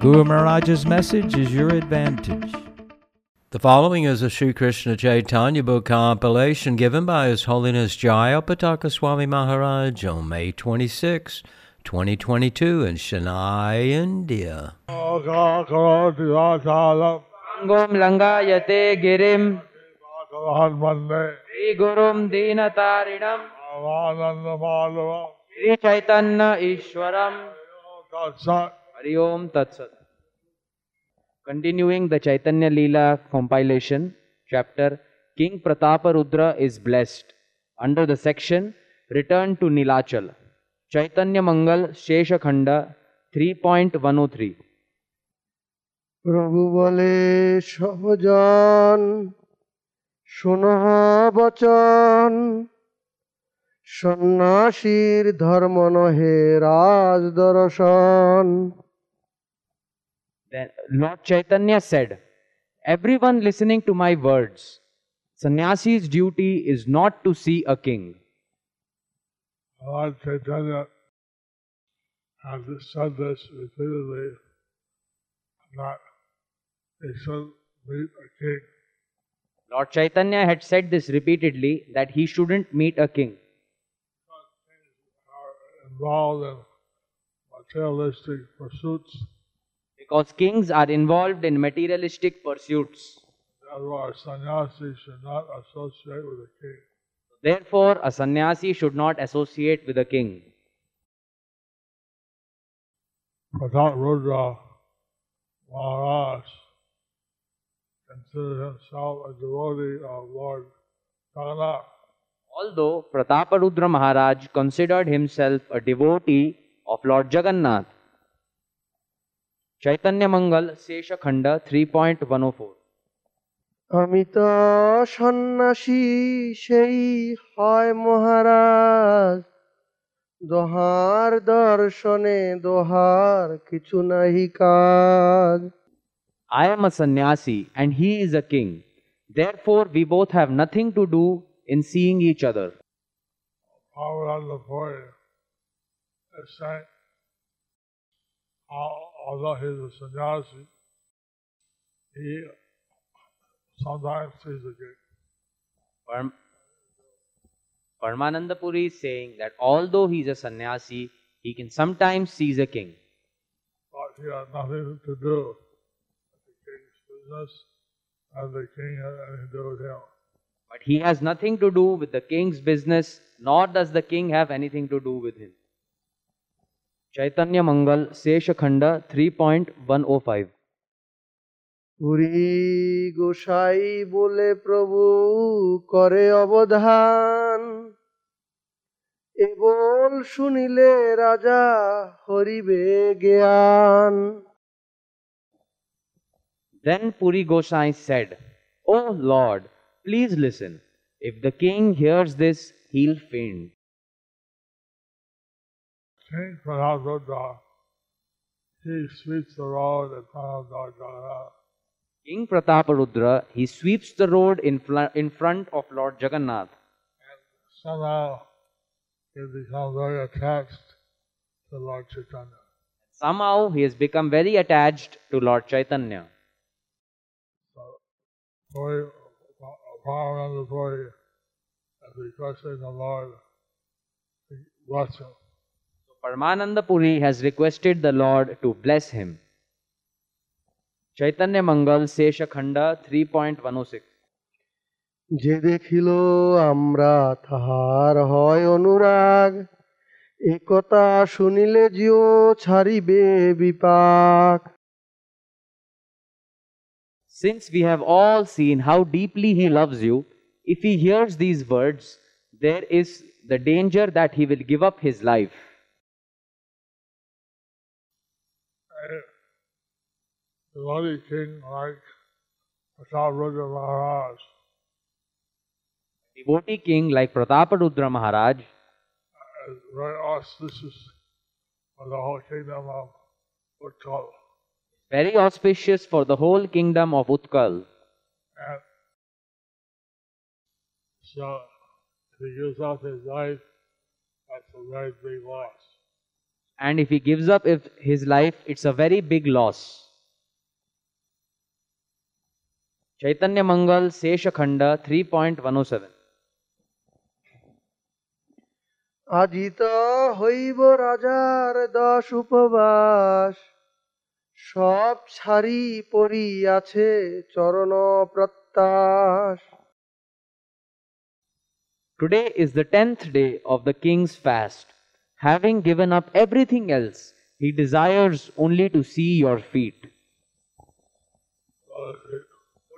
Guru Maharaj's message is your advantage. The following is a Sri Krishna Chaitanya book compilation given by His Holiness Jayapataka Swami Maharaj on May 26, 2022 in Chennai, India. karoti vachalam Angom langayate girim Bhagavahan Vande Sri Gurum Dinatarinam Avananda Sri Chaitanya Ishwaram Tatsat Hari Om Tat Sat. Continuing the Chaitanya Leela compilation, chapter King Prataparudra is blessed, under the section Return to Nilachal. Chaitanya Mangal Shesha Khanda 3.103. প্রভু বলে সহজন শোনহ বচন সন্ন্যাসীর ধর্ম নহে রাজ দর্শন Then Lord Chaitanya said, Everyone listening to my words, sannyasi's duty is not to see a king. Lord Chaitanya has said this repeatedly that he should meet a king. Lord Chaitanya had said this repeatedly that he shouldn't meet a king are involved in materialistic pursuits. Because kings are involved in materialistic pursuits. Therefore, a sannyasi should not associate with a king. Therefore, a sannyasi should not associate with a king. Pratap Rudra Maharaj considered himself a devotee of Lord Jagannath. Although Prataparudra Maharaj considered himself a devotee of Lord Jagannath. Chaitanya Mangal Sesha Khanda 3.104 আমি তো সন্ন্যাসী সেই হয় মহারাজ দোহার দর্শনে দোহার কিছু নাহি কাজ I am a sannyasi and he is a king. Therefore, we both have nothing to do in seeing each other. Parvananda Puri is saying, al- although he's a sannyasi, he sometimes sees a king. Param- Paramananda Puri is saying that although he is a sannyasi, he can sometimes seize a king. but he had nothing to do with the king's business, and the king had anything to do with him. But he has nothing to do with the king's business, nor does the king have anything to do with him. Chaitanya Mangal Sesha Khanda 3.105 Puri Gosai বলে প্রভু করে অবধান able শুনিলে রাজা হরিবে জ্ঞান Then Puri Gosai said, O Lord, please listen. If the king hears this, he'll faint. King Pranab Rudra, he sweeps the road in front of Lord Jagannath. King Prataparudra, he sweeps the road in, in front of Lord Jagannath. Somehow he becomes very attached to Lord Chaitanya. Somehow he has become very attached to Lord Chaitanya. So, Puri, Paramananda Puri is requesting the Lord to bless him. So Paramananda Puri has requested the Lord to bless him. Chaitanya Mangal Sesha Khanda 3.106 যে দেখিল আমরা তাহার হয় অনুরাগ একথা শুনিলে জিও ছাড়িবে বিপাক Since we have all seen how deeply he loves you, if he hears these words, there is the danger that he will give up his life. Devotee king like Prataparudra Maharaj. Devotee king like Prataparudra Maharaj uh, oh, is very auspicious for the whole kingdom of Utkal. very auspicious for the whole kingdom of Utkal. And so if he gives up his life, that's a very big loss. And if he gives up his life, it's a very big loss. Chaitanya Mangal Sesha Khanda 3.107 Ajit হইব রাজার দশ উপবাস সব ছাড়ি পড়িয়াছে চরণ প্রত্যাশ Today is the tenth day of the king's fast. Having given up everything else, he desires only to see your feet,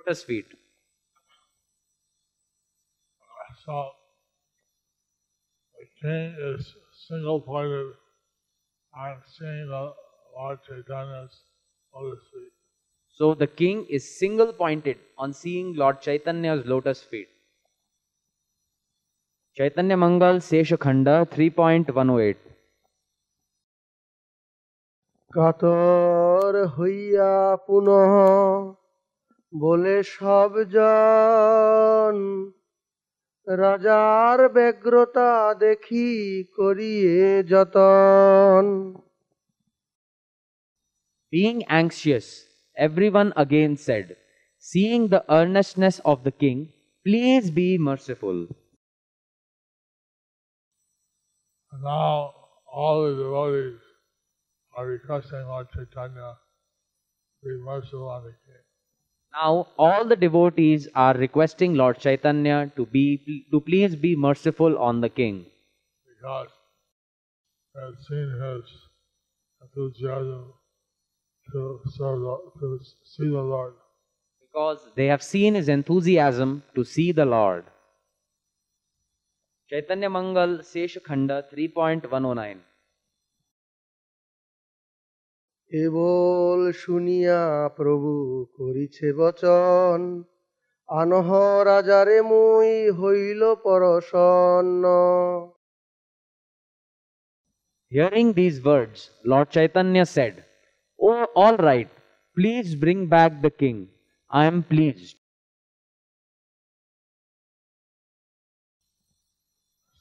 So it- lotus feet. So the king is single pointed on seeing the Lord Chaitanya's lotus feet. So the king is single pointed on seeing Lord Chaitanya's lotus feet. Chaitanya Mangal Sesha Khanda 3.108 কাতর হইয়া পুনঃ বলে সব জন রাজার ব্যগ্রতা দেখি করিয়ে যতন Being anxious, everyone again said, Seeing the earnestness of the king, please be merciful. And now all the devotees are requesting Lord Chaitanya to be merciful on the king. Now all the devotees are requesting Lord Chaitanya to be to please be merciful on the king because they have seen his enthusiasm to serve to see the Lord. because they have seen his enthusiasm to see the Lord. Chaitanya Mangal Sesha Khanda 3.109 কেবল শুনিয়া প্রভু করিছে বচন আনহ রাজারে মুই হইল পরসন্ন Hearing these words, Lord Chaitanya said, Oh, all right, please bring back the king. I am pleased.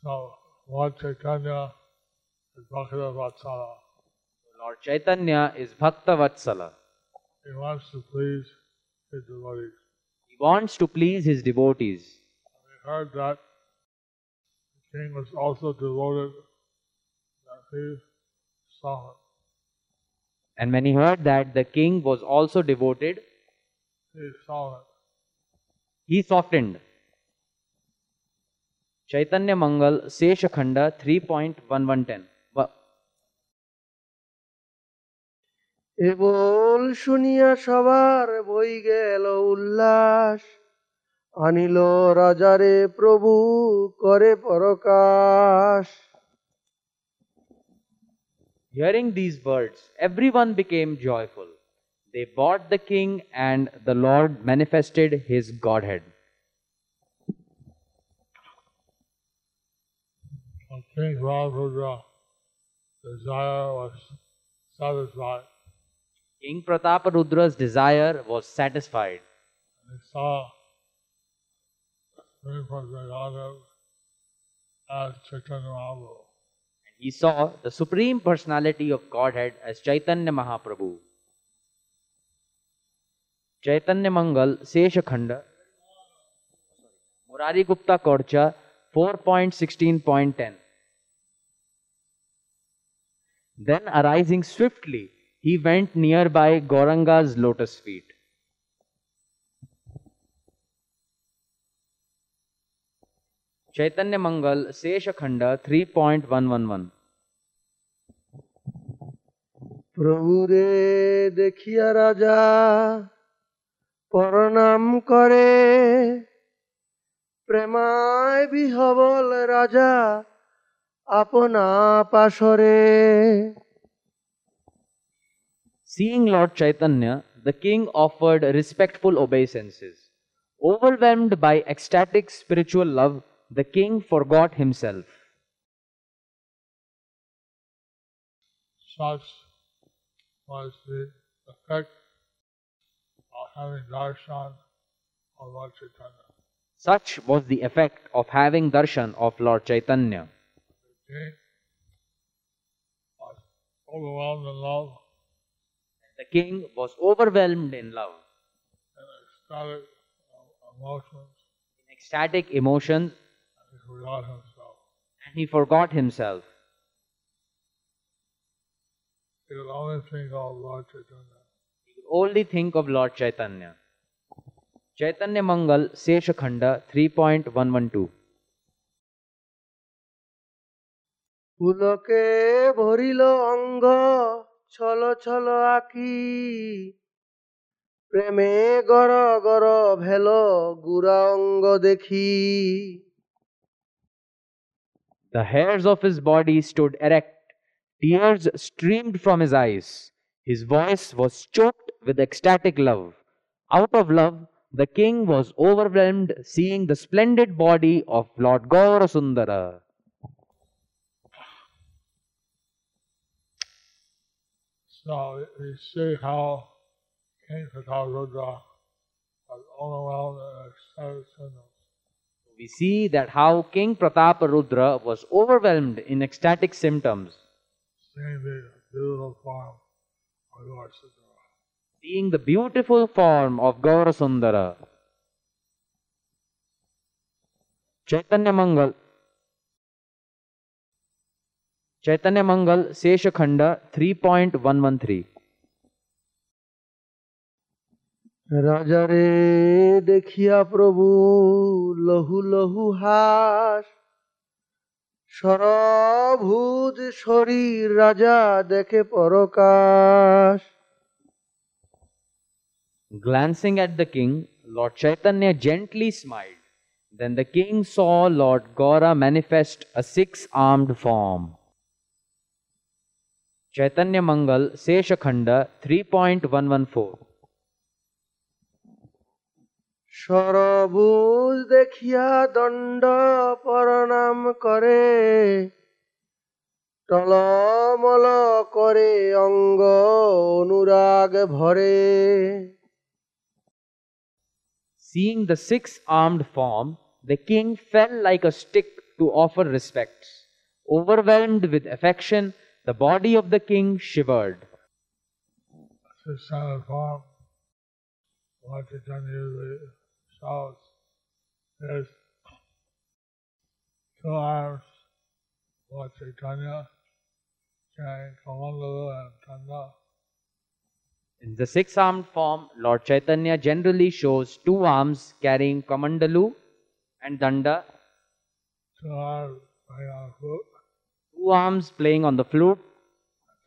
So Lord Chaitanya is Bhakta Vatsala. Lord Chaitanya is Bhakta Vatsala. He wants to please his devotees. He wants to please his devotees. We heard that the king was also devoted that he saw him. And when he heard that the king was also devoted, He saw him. he softened. Chaitanya Mangal Sesha Khanda 3.1110 Wa- এবল শুনিয়া সবার বই গেল উল্লাস আনিল রাজারে প্রভু করে পরকাশ Hearing these words, everyone became joyful. They bought the king, and the Lord manifested his Godhead. When King Rajrudra desire was satisfied, King Prataparudra's desire was satisfied. he saw as Chaitanya Mahaprabhu. He saw the Supreme Personality of Godhead as Chaitanya Mahaprabhu. Chaitanya Mangal Sesha Khanda Murari Gupta Korcha 4.16.10 Then arising swiftly, he went nearby Gauranga's lotus feet. Chaitanya Mangal Sesha Khanda 3.111 প্রভুরে দেখিয়া রাজা প্রণাম করে প্রেমায় বিহবল রাজা আপনা পাশরে Seeing Lord Chaitanya, the king offered respectful obeisances. Overwhelmed by ecstatic spiritual love, the king forgot himself. Such was the effect of having darshan of Lord Chaitanya. Such was the effect of having darshan of Lord Chaitanya. The king was overwhelmed in love The king was overwhelmed in love, and ecstatic uh, emotions, in ecstatic emotions, and he forgot himself. and he forgot himself. He could only think of Lord Chaitanya. He could only think of Lord Chaitanya. Chaitanya Mangal, Seshakhanda 3.112. পুলকে ভরিল অঙ্গ ছল ছল আখি প্রেমে গর গর ভেল গুড়া অঙ্গ দেখি The hairs of his body stood erect, tears streamed from his eyes. His voice was choked with ecstatic love. Out of love, the king was overwhelmed seeing the splendid body of Lord Gaurasundara. So we see how King Prataparudra was overwhelmed ecstatic symptoms. We see that how King Prataparudra was overwhelmed in ecstatic symptoms, seeing the beautiful form of Siddhara. seeing the beautiful form of Gaurasundara. Chaitanya Mangal Chaitanya Mangal Seshakhanda 3.113 রাজারে দেখিয়া প্রভু লহু লহু হাস সরভুজ শরীর রাজা দেখে পরকাশ Glancing at the king, Lord Chaitanya gently smiled. Then the king saw Lord Gaura manifest a six armed form. Chaitanya Mangal Seshakhanda 3.114 সরভুজ দেখিয়া দণ্ড প্রণাম করে টলমল করে অঙ্গ অনুরাগ ভরে Seeing the six armed form, the king fell like a stick to offer respects. Overwhelmed with affection, the body of the king shivered. This kind of form, Lord Chaitanya usually shows is two arms, Lord Chaitanya, and Danda, In the six armed form, Lord Chaitanya generally shows two arms carrying Kamandalu and Danda, two arms playing on a flute, two arms playing on the flute,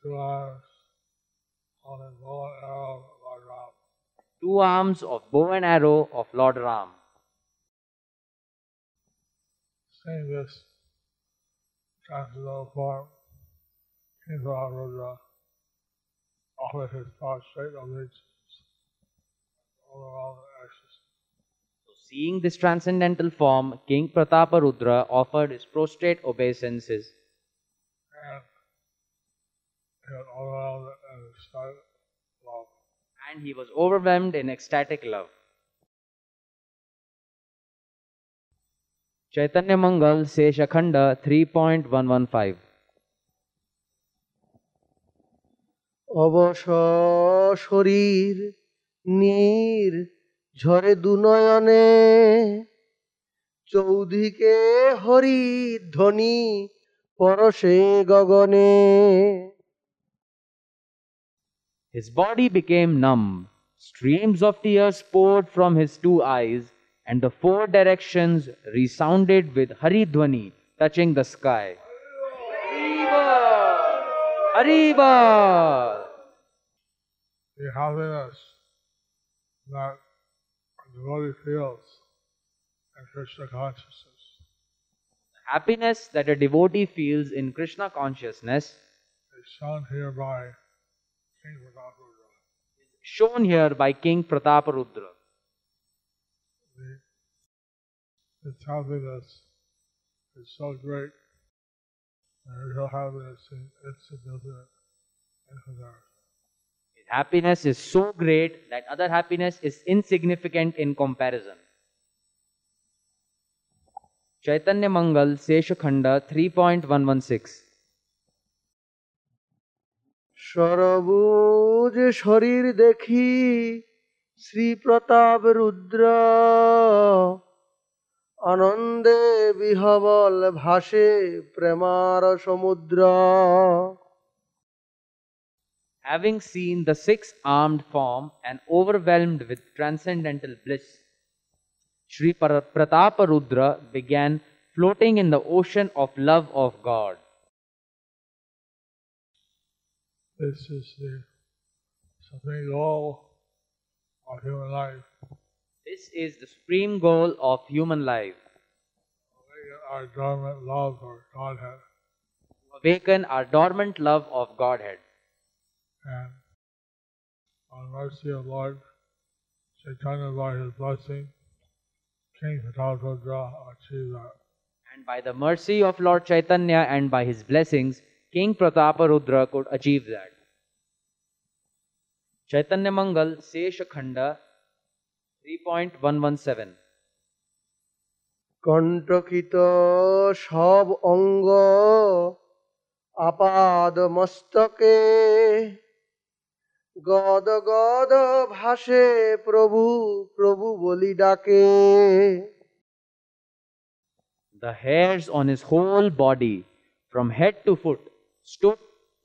two arms holding bow and arrow, Lord Ram. two arms of bow and arrow of Lord Ram. Seeing this transcendental form, King Rudra offered his prostrate all around the. So seeing this transcendental form, King Prataparudra offered his prostrate obeisances and he was overwhelmed in ecstatic love. Chaitanya Mangal Seshakhanda 3.115 অবশ শরীর নীর ঝরে দুনয়নে চৌধিকে হরি ধ্বনি পরশে গগনে His body became numb. Streams of tears poured from his two eyes, and the four directions resounded with Haridhwani touching the sky. Hariba! Hariba! The happiness that a devotee feels in Krishna consciousness Happiness that a devotee feels in Krishna consciousness is shown here by King Prataparudra. is shown here by King Prataparudra. The, its happiness is so great, and happiness is insignificant in comparison. His happiness is so great that other happiness is insignificant in comparison. Chaitanya Mangal, Seshakhanda 3.116 সরবুজ শরীর দেখি শ্রী প্রতাপ রুদ্র আনন্দে বিহবল ভাসে প্রেমার সমুদ্র Having seen the six armed form and overwhelmed with transcendental bliss, Sri Par- Prataparudra began floating in the ocean of love of God. This is the supreme goal of human life. This is the supreme goal of human life Awaken our dormant love for Godhead awaken our dormant love of Godhead. and on the mercy of Lord Chaitanya by his blessing, King Prataparudra achieved that. And by the mercy of Lord Chaitanya and by his blessings, King Prataparudra could achieve that. Chaitanya Mangal, Seshakhanda 3.117 কণ্টকিত সব অঙ্গ আপাদ মস্তকে গদ গদ ভাসে প্রভু প্রভু বলি ডাকে The hairs on his whole body, from head to foot, stood,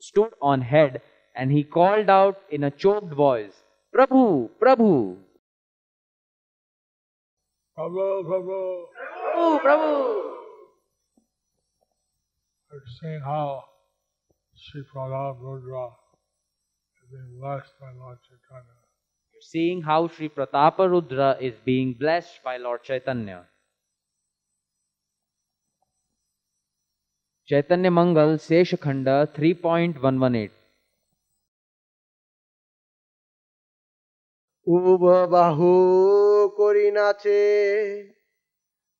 stood on head, and he called out in a choked voice, Prabhu, Prabhu, Prabhu, Prabhu, Prabhu, Prabhu. I've seen how Sri Pradap Rudra is being blessed by Lord Chaitanya. You're seeing how Sri Prataparudra is being blessed by Lord Chaitanya. Chaitanya Mangal, Seshakhanda 3.118 উব বাহু করি নাচে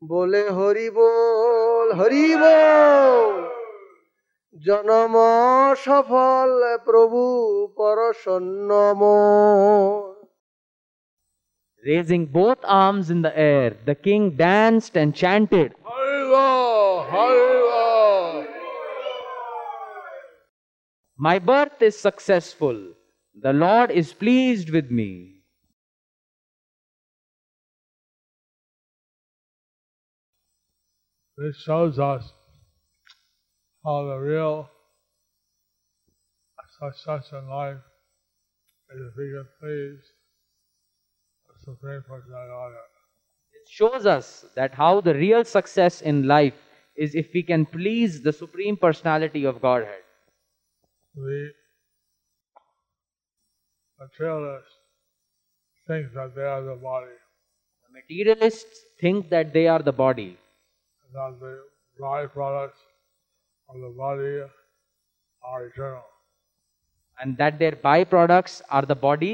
বলে হরি বল হরি বল জনম সফল প্রভু পরসন্নম Raising both arms in the air, the king danced and chanted, Haribo! Haribo! My birth is successful. The Lord is pleased with me. This shows us how the real success in life is if we can please the Supreme Personality of oh, Godhead. It shows us that how the real success in life is if we can please the Supreme Personality of Godhead. The materialists think that they are the body, The materialists think that they are the body, that the byproducts of the body are eternal. and that their byproducts are the body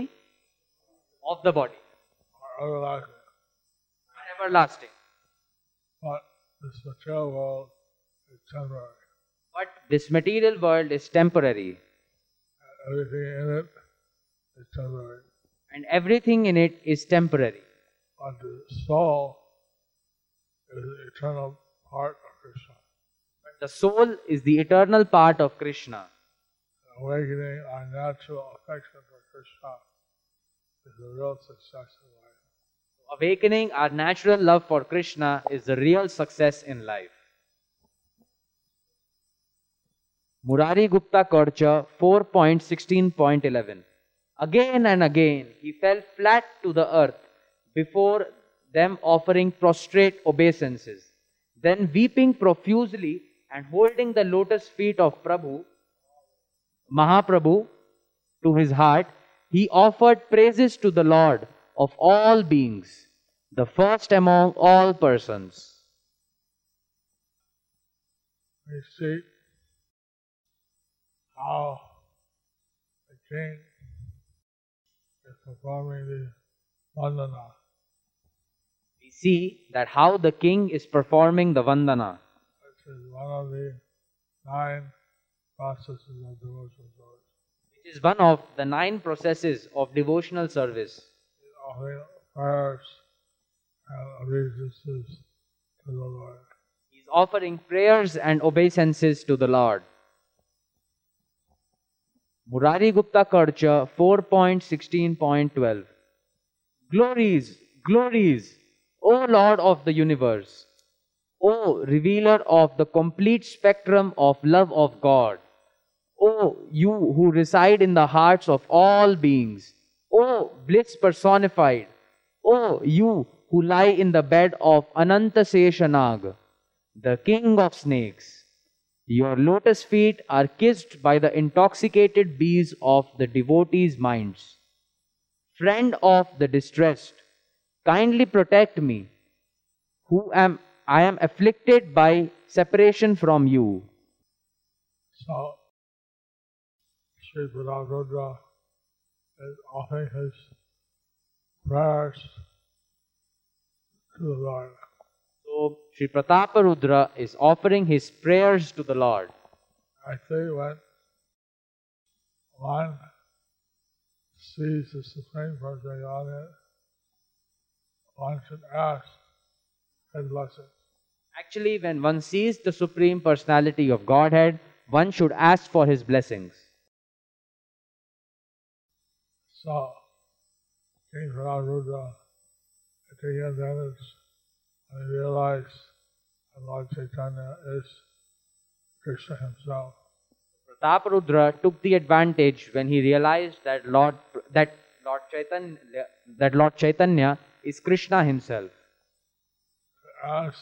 of the body, are everlasting. are everlasting. But this material world is temporary. But this material world is temporary, Everything in it is temporary. and everything in it is temporary. But the soul is eternal part of Krishna. The soul is the eternal part of Krishna. Awakening our natural affection for Krishna is the real success in life. Awakening our natural love for Krishna is the real success in life. Murari Gupta Korcha 4.16.11 Again and again he fell flat to the earth before them offering prostrate obeisances. Then weeping profusely and holding the lotus feet of Prabhu, Mahaprabhu, to his heart, he offered praises to the Lord of all beings, the first among all persons. We see how the king is performing the vandana. See that how the king is performing the vandana, which is one of the nine processes of devotional service. which is one of the nine processes of devotional service. Prayers and obeisances to the Lord. He's offering prayers and obeisances to the Lord. Murari Gupta Karcha 4.16.12 Glories, glories, O Lord of the universe, O revealer of the complete spectrum of love of God, O you who reside in the hearts of all beings, O bliss personified, O you who lie in the bed of Ananta Seshanag, the king of snakes. Your lotus feet are kissed by the intoxicated bees of the devotees' minds. Friend of the distressed, kindly protect me, who am I am afflicted by separation from you. So, Sri Prataparudra is offering his prayers to the Lord. So Sri Prataparudra is offering his prayers to the Lord. Actually, when one sees the Supreme Personality, one should ask his blessing. Actually, when one sees the Supreme Personality of Godhead, one should ask for his blessings. So, King Prataparudra taking advantage and he realized that Lord Chaitanya is Krishna himself. Prataparudra took the advantage when he realized that Lord that Lord Chaitanya that Lord Chaitanya is Krishna himself. Ask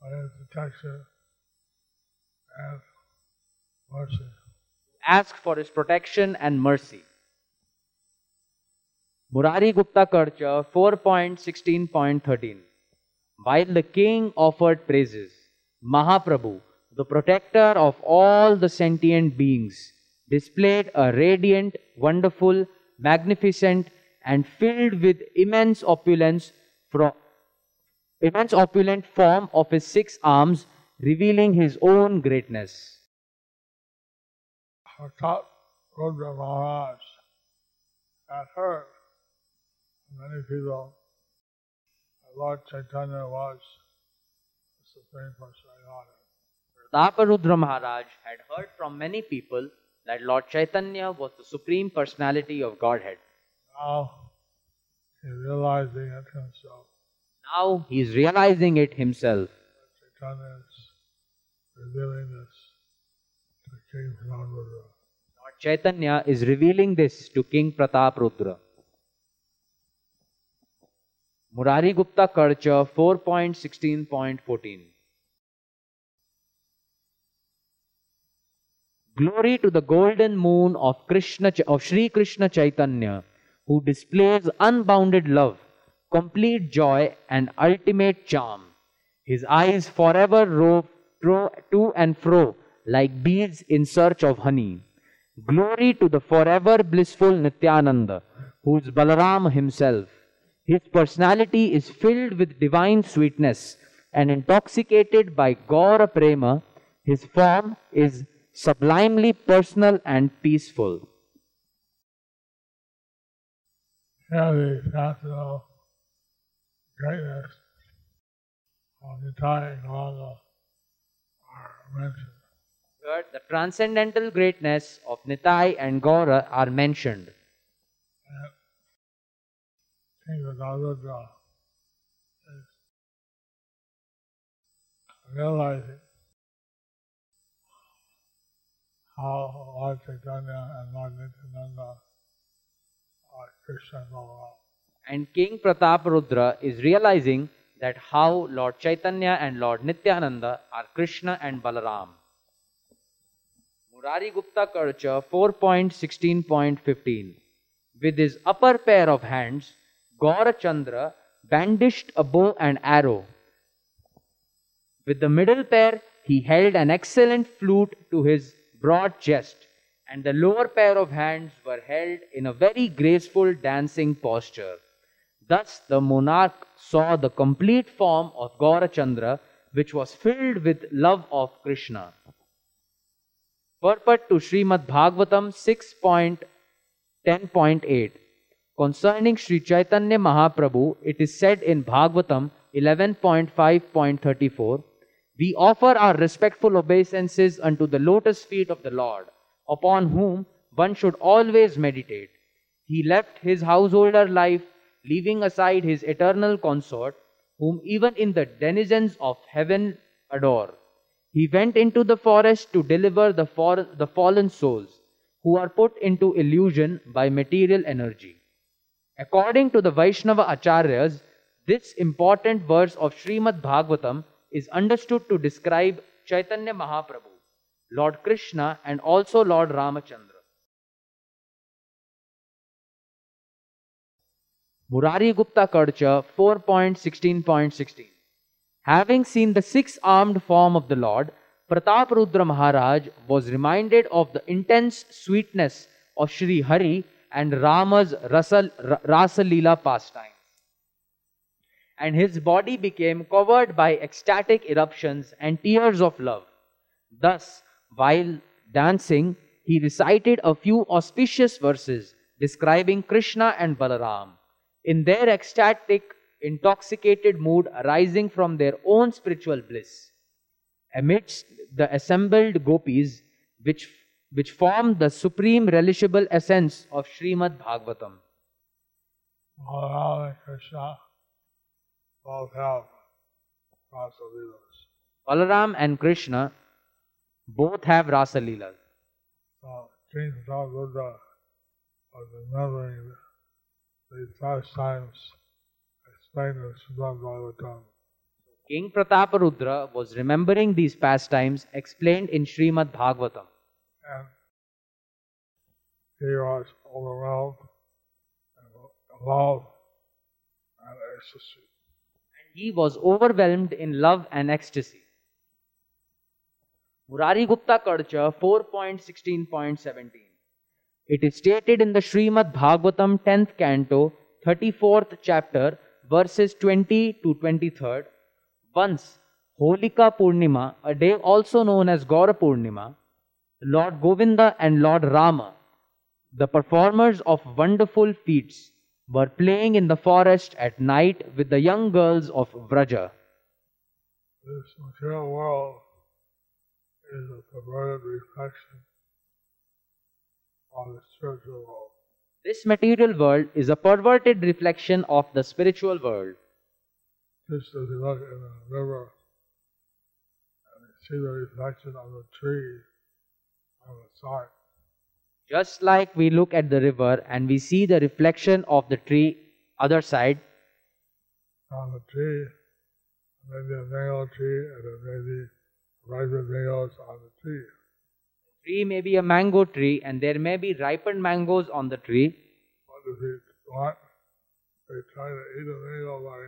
for his protection and mercy. Ask for his protection and mercy. Murari Gupta Karcha 4.16.13 While the king offered praises, Mahaprabhu, the protector of all the sentient beings, displayed a radiant, wonderful, magnificent, and filled with immense opulence from immense opulent form of his six arms, revealing his own greatness. Our Rudra Maharaj had heard many people that Lord Chaitanya was the Supreme Personality. Prataparudra Maharaj had heard from many people that Lord Chaitanya was the Supreme Personality of Godhead. Now he's realizing it himself. Now he's realizing it himself. Chaitanya is revealing this to King Prataparudra. Lord Chaitanya is revealing this to King Prataparudra. Murari Gupta Karcha 4.16.14 Glory to the golden moon of Krishna of Sri Krishna Chaitanya, who displays unbounded love, complete joy, and ultimate charm. His eyes forever rove to and fro like bees in search of honey. Glory to the forever blissful Nityananda, who is Balaram himself. His personality is filled with divine sweetness and intoxicated by Gaura Prema. His form is sublimely personal and peaceful. Here the national greatness of Nitai and Gauranga are mentioned. Here, the transcendental greatness of Nitai and Gaura are mentioned. Radharudra is realizing how Lord Chaitanya and Lord Nityananda and King Prataparudra is realizing that how Lord Chaitanya and Lord Nityananda are Krishna and Balaram. Murari Gupta Karcha 4.16.15 With his upper pair of hands, Gaurachandra bandished a bow and arrow. With the middle pair, he held an excellent flute to his broad chest. And the lower pair of hands were held in a very graceful dancing posture. Thus, the monarch saw the complete form of Gaurachandra, which was filled with love of Krishna. Purport to Srimad Bhagavatam 6.10.8 Concerning Sri Chaitanya Mahaprabhu, it is said in Bhagavatam 11.5.34 We offer our respectful obeisances unto the lotus feet of the Lord, upon whom one should always meditate. He left his householder life, leaving aside his eternal consort, whom even in the denizens of heaven adore. He went into the forest to deliver the, for- the fallen souls, who are put into illusion by material energy. According to the Vaishnava Acharyas, this important verse of Srimad Bhagavatam is understood to describe Chaitanya Mahaprabhu, Lord Krishna, and also Lord Ramachandra. Murari Gupta Karcha 4.16.16 Having seen the six armed form of the Lord, Pratap Rudra Maharaj was reminded of the intense sweetness of Sri Hari and Rama's Rasa, Rasa Leela pastimes. And his body became covered by ecstatic eruptions and tears of love. Thus, while dancing, he recited a few auspicious verses describing Krishna and Balaram in their ecstatic, intoxicated mood arising from their own spiritual bliss. Amidst the assembled gopis, which, which form the supreme relishable essence of Srimad Bhagavatam. Balaram and Krishna both have. Balaram and Krishna both have Rasa Leelas. So King Rudra was remembering these pastimes explained in Srimad Bhagavatam. King Prataparudra was remembering these pastimes explained in Srimad Bhagavatam. and he was overwhelmed in love and ecstasy. He was overwhelmed in love and ecstasy. Murari Gupta Karcha 4.16.17 It is stated in the Srimad Bhagavatam 10th canto, 34th chapter, verses 20 to 23rd. Once, Holika Purnima, a day also known as Gaura Purnima, Lord Govinda and Lord Rama, the performers of wonderful feats, were playing in the forest at night with the young girls of Vraja. This material world is a perverted reflection of the spiritual world. This material world is a perverted reflection of the spiritual world. Just as you look in a river and you see the reflection of the tree on the side, Just like we look at the river and we see the reflection of the tree other side, on the tree, maybe a mango tree, and maybe ripened mangoes on the tree. tree may be a mango tree and there may be ripened mangoes on the tree. But if want, they try to eat a mango by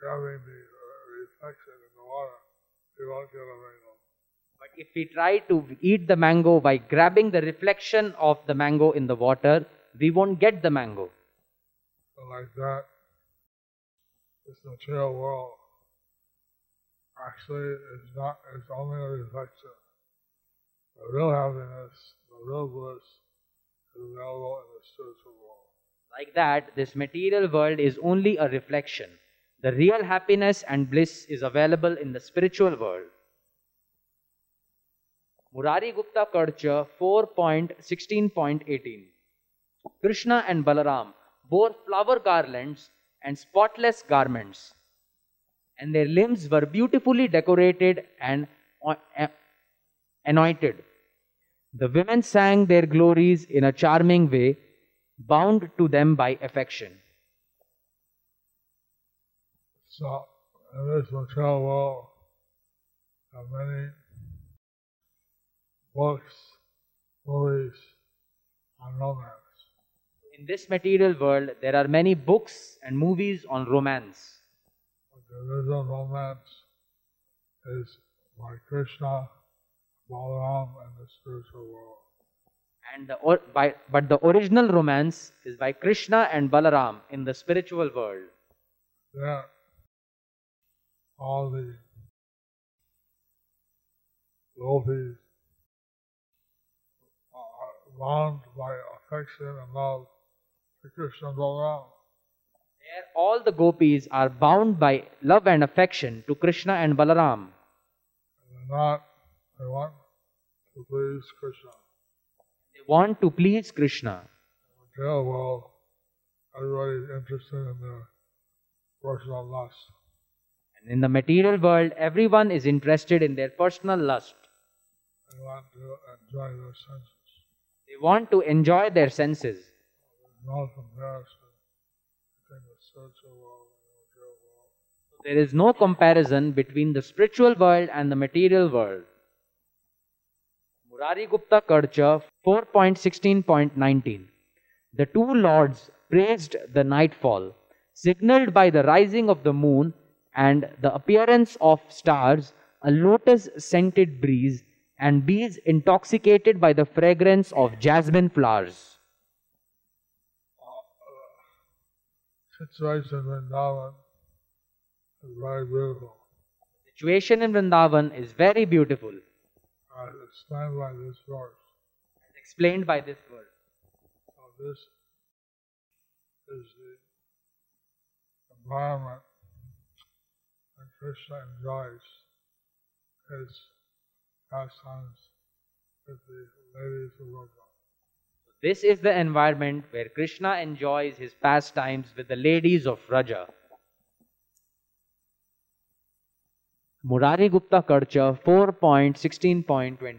grabbing the uh, reflection in the water, you won't get a mango. But if we try to eat the mango by grabbing the reflection of the mango in the water, we won't get the mango. So like that, this material world actually is not, it's only a reflection. The real happiness, the real bliss is available in the spiritual world. Like that, this material world is only a reflection. The real happiness and bliss is available in the spiritual world. Murari Gupta Karcha 4.16.18 Krishna and Balaram bore flower garlands and spotless garments, and their limbs were beautifully decorated and uh, anointed. The women sang their glories in a charming way, bound to them by affection. So in this material world, there are many books, movies on romance. In this material world, there are many books and movies on romance. The original romance is by Krishna, Balaram, and the spiritual world. And the, or, by, but the original romance is by Krishna and Balaram in the spiritual world. Then all the devotees are bound by affection and love to Krishna and Balaram. There, all the gopis are bound by love and affection to Krishna and Balaram. And they're not, they want to please Krishna. They want to please Krishna. In the material world, everybody's interested in their personal lust. And in the material world, everyone is interested in their personal lust. They want to enjoy their senses. They want to enjoy their senses. There's no comparison between the spiritual world and the material world. There is no comparison between the spiritual world and the material world. Murari Gupta Karcha 4.16.19 The two lords praised the nightfall, signaled by the rising of the moon and the appearance of stars, a lotus scented breeze, and bees intoxicated by the fragrance of jasmine flowers. Situation in Vrindavan is very beautiful. Situation in Vrindavan is very beautiful, As explained by this verse. as explained by this verse. So this is the environment when Krishna enjoys his pastimes with the ladies of Vraja. This is the environment where Krishna enjoys his pastimes with the ladies of Vraja. Murari Gupta Karcha 4.16.20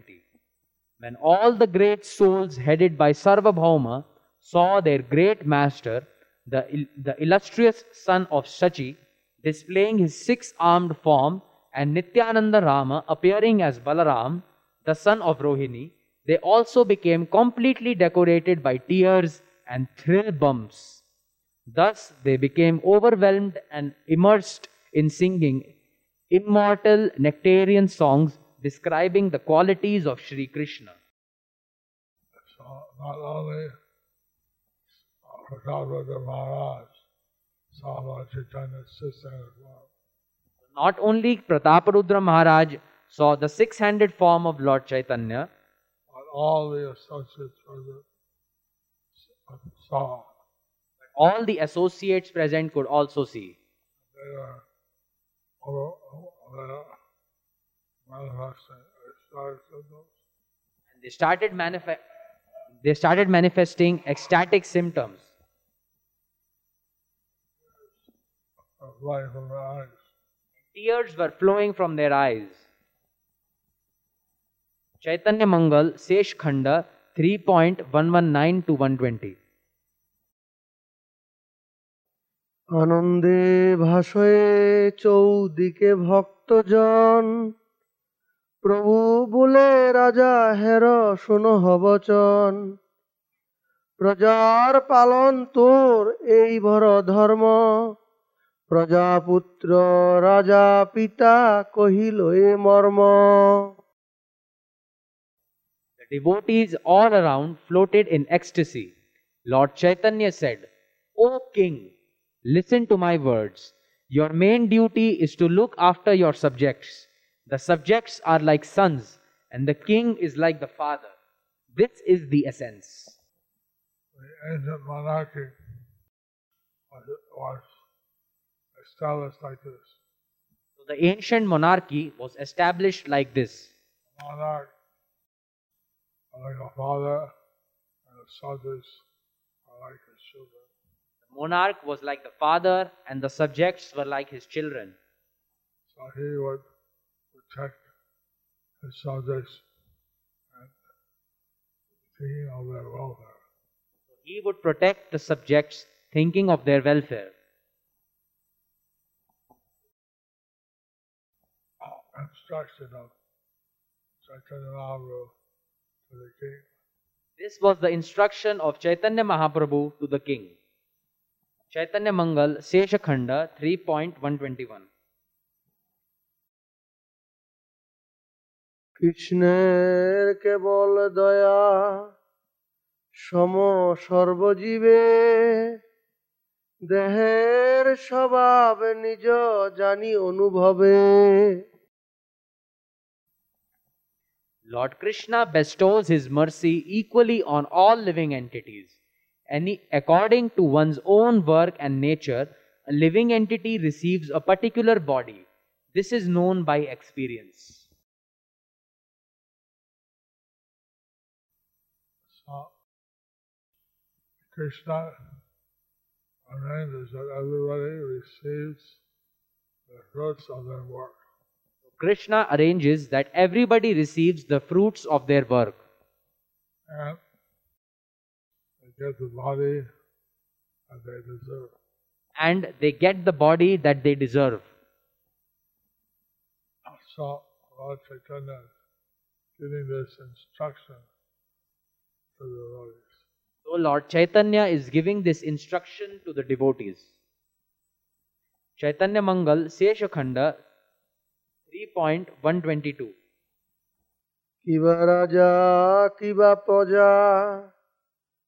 When all the great souls headed by Sarvabhauma saw their great master, the, the illustrious son of Sachi, displaying his six armed form, and Nityananda Rama appearing as Balaram, the son of Rohini, they also became completely decorated by tears and thrill bumps. Thus, they became overwhelmed and immersed in singing immortal nectarian songs describing the qualities of Sri Krishna. So not only Prataparudra Maharaj saw Lord Chaitanya's six-handed form, Not only Prataparudra Maharaj saw the six handed form of Lord Chaitanya, all the associates present saw. all the associates present could also see. They are manifesting ecstatic symptoms. And they started, manife- they started manifesting ecstatic symptoms. of light from their eyes. Tears were flowing from their eyes. Chaitanya Mangal, Sesh Khanda 3.119 to 120. আনন্দে ভাসয়ে চৌদিকে ভক্তজন। প্রভু বলে রাজা হের শোনো হবচন। প্রজার পালন তোর এই ভর ধর্ম। প্রজাপুত্র রাজা পিতা কহিল এ মর্ম। The devotees all around floated in ecstasy. Lord Chaitanya said, O king, listen to my words. Your main duty is to look after your subjects. The subjects are like sons, and the king is like the father. This is the essence. The ancient monarchy was, was established like this. So the ancient monarchy was established like this. The monarch like a father, and the subjects are like his children. The monarch was like the father, and the subjects were like his children. So he would protect his subjects and thinking of their welfare. He would protect the subjects, thinking of their welfare. Oh, Instruction of Chaitanya Mahaprabhu to the king. This was the instruction of Chaitanya Mahaprabhu to the king. Chaitanya Mangal, Seshakhanda 3.121. কৃষ্ণের কেবল দয়া সম সর্বজীবে দেহের স্বভাব নিজ জানি অনুভবে Lord Krishna bestows his mercy equally on all living entities. Any, according to one's own work and nature, a living entity receives a particular body. This is known by experience. Krishna arranges that everybody receives the fruits of their work. Krishna arranges that everybody receives the fruits of their work. Uh, and they get the body that they deserve. And they get the body that they deserve. So Lord Chaitanya is giving this instruction to the devotees. So Lord Chaitanya is giving this instruction to the devotees. Chaitanya Mangal Seshakhanda 3.122 কিবা রাজা কিবা প্রজা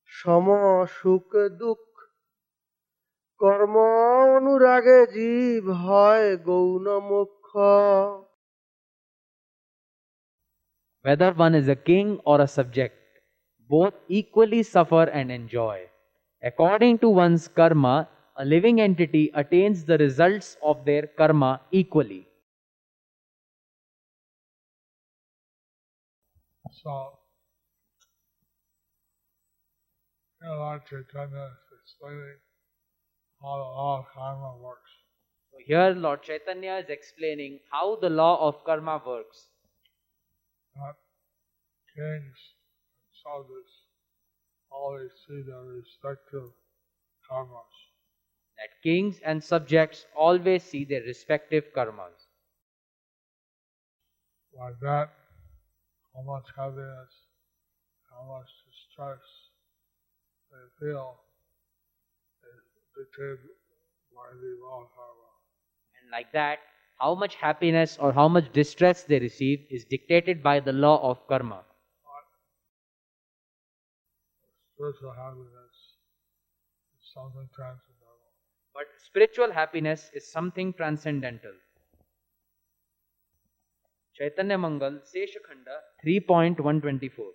সম সুখ দুঃখ কর্ম অনুরাগে জীব হয় গৌণ মুখ্য Whether one is a king or a subject, both equally suffer and enjoy. According to one's karma, a living entity attains the results of their karma equally. karma works. So here Lord Chaitanya is explaining how the law of karma works. That kings and subjects always see their respective karmas. That kings and subjects always see their respective karmas. Like that, how much happiness, how much distress they feel is dictated by the law karma. And like that, how much happiness or how much distress they receive is dictated by the law of karma. Spiritual happiness is something transcendental. But spiritual happiness is something transcendental. Chaitanya Mangal, Seshakhanda 3.124.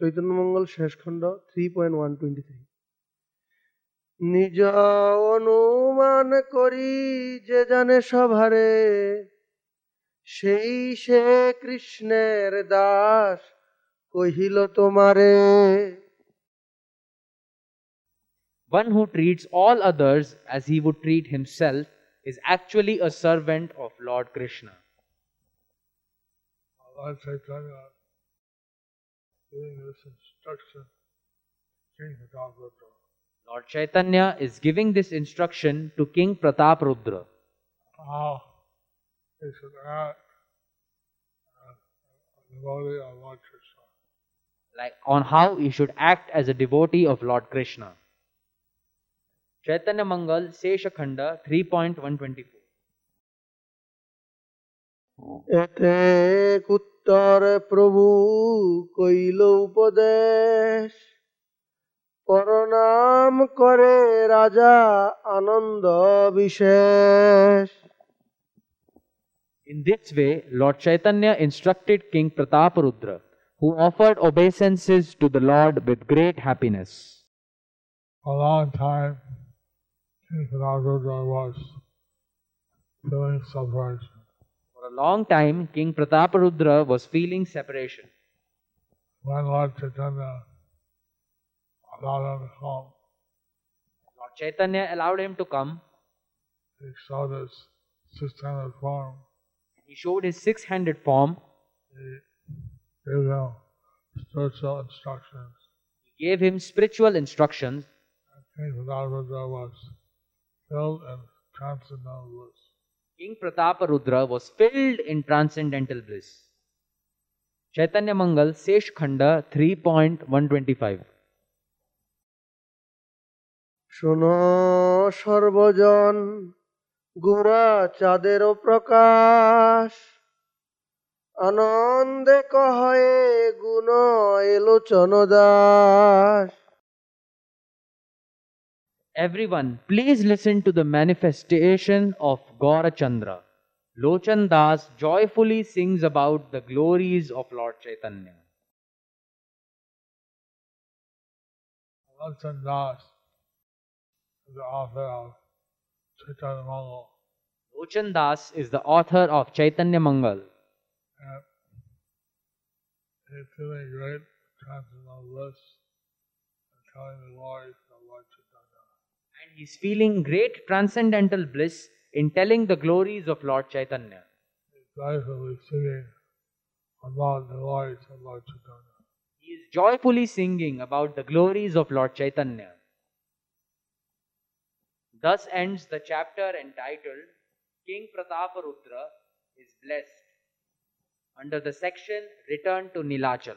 Chaitanya Mangal Shesha Khanda three point one twenty three নিজ অনুমান করি যে জানে সভারে সেই সে কৃষ্ণের দাস কহিল তোমারে One who treats all others as he would treat himself is actually a servant of Lord Krishna. Lord Chaitanya giving this instruction King. Lord Chaitanya is giving this instruction to King Pratap Rudra. how he should act ah, as ah, a devotee of Lord Krishna. like on how he should act as a devotee of Lord Krishna. Chaitanya Mangal Seshakhanda 3.124 এতে উত্তর প্রভু কইল উপদেশ প্রণাম করে রাজা আনন্দ বিশেষ In this way, Lord Chaitanya instructed King Prataparudra, who offered obeisances to the Lord with great happiness. For a long time, Was feeling separation. For a long time, King Prataparudra was feeling separation. When Lord Chaitanya allowed him to come, Lord Chaitanya allowed him to come. he showed his six-handed form. He showed his six handed form. He gave him spiritual instructions. He gave him spiritual instructions. King Prataparudra was filled in transcendental bliss. King Prataparudra was filled in transcendental bliss. Chaitanya Mangal Sesh Khanda 3.125 শোনো সর্বজন গোরা চাঁদেরও প্রকাশ আনন্দে কহে গুণ এলোচন Das Everyone, please listen to the manifestation of Gaurachandra. Lochan Das joyfully sings about the glories of Lord Chaitanya. Lochan Das is the author of Chaitanya Mangal. Lochan Das is the author of Chaitanya Mangal. And he's feeling great transcendental bliss and telling the glories of Lord Chaitanya. And is feeling great transcendental bliss in telling the glories of Lord Chaitanya. He is joyfully singing about the glories of Lord Chaitanya. Thus ends the chapter entitled King Prataparudra is Blessed under the section Return to Nilachal.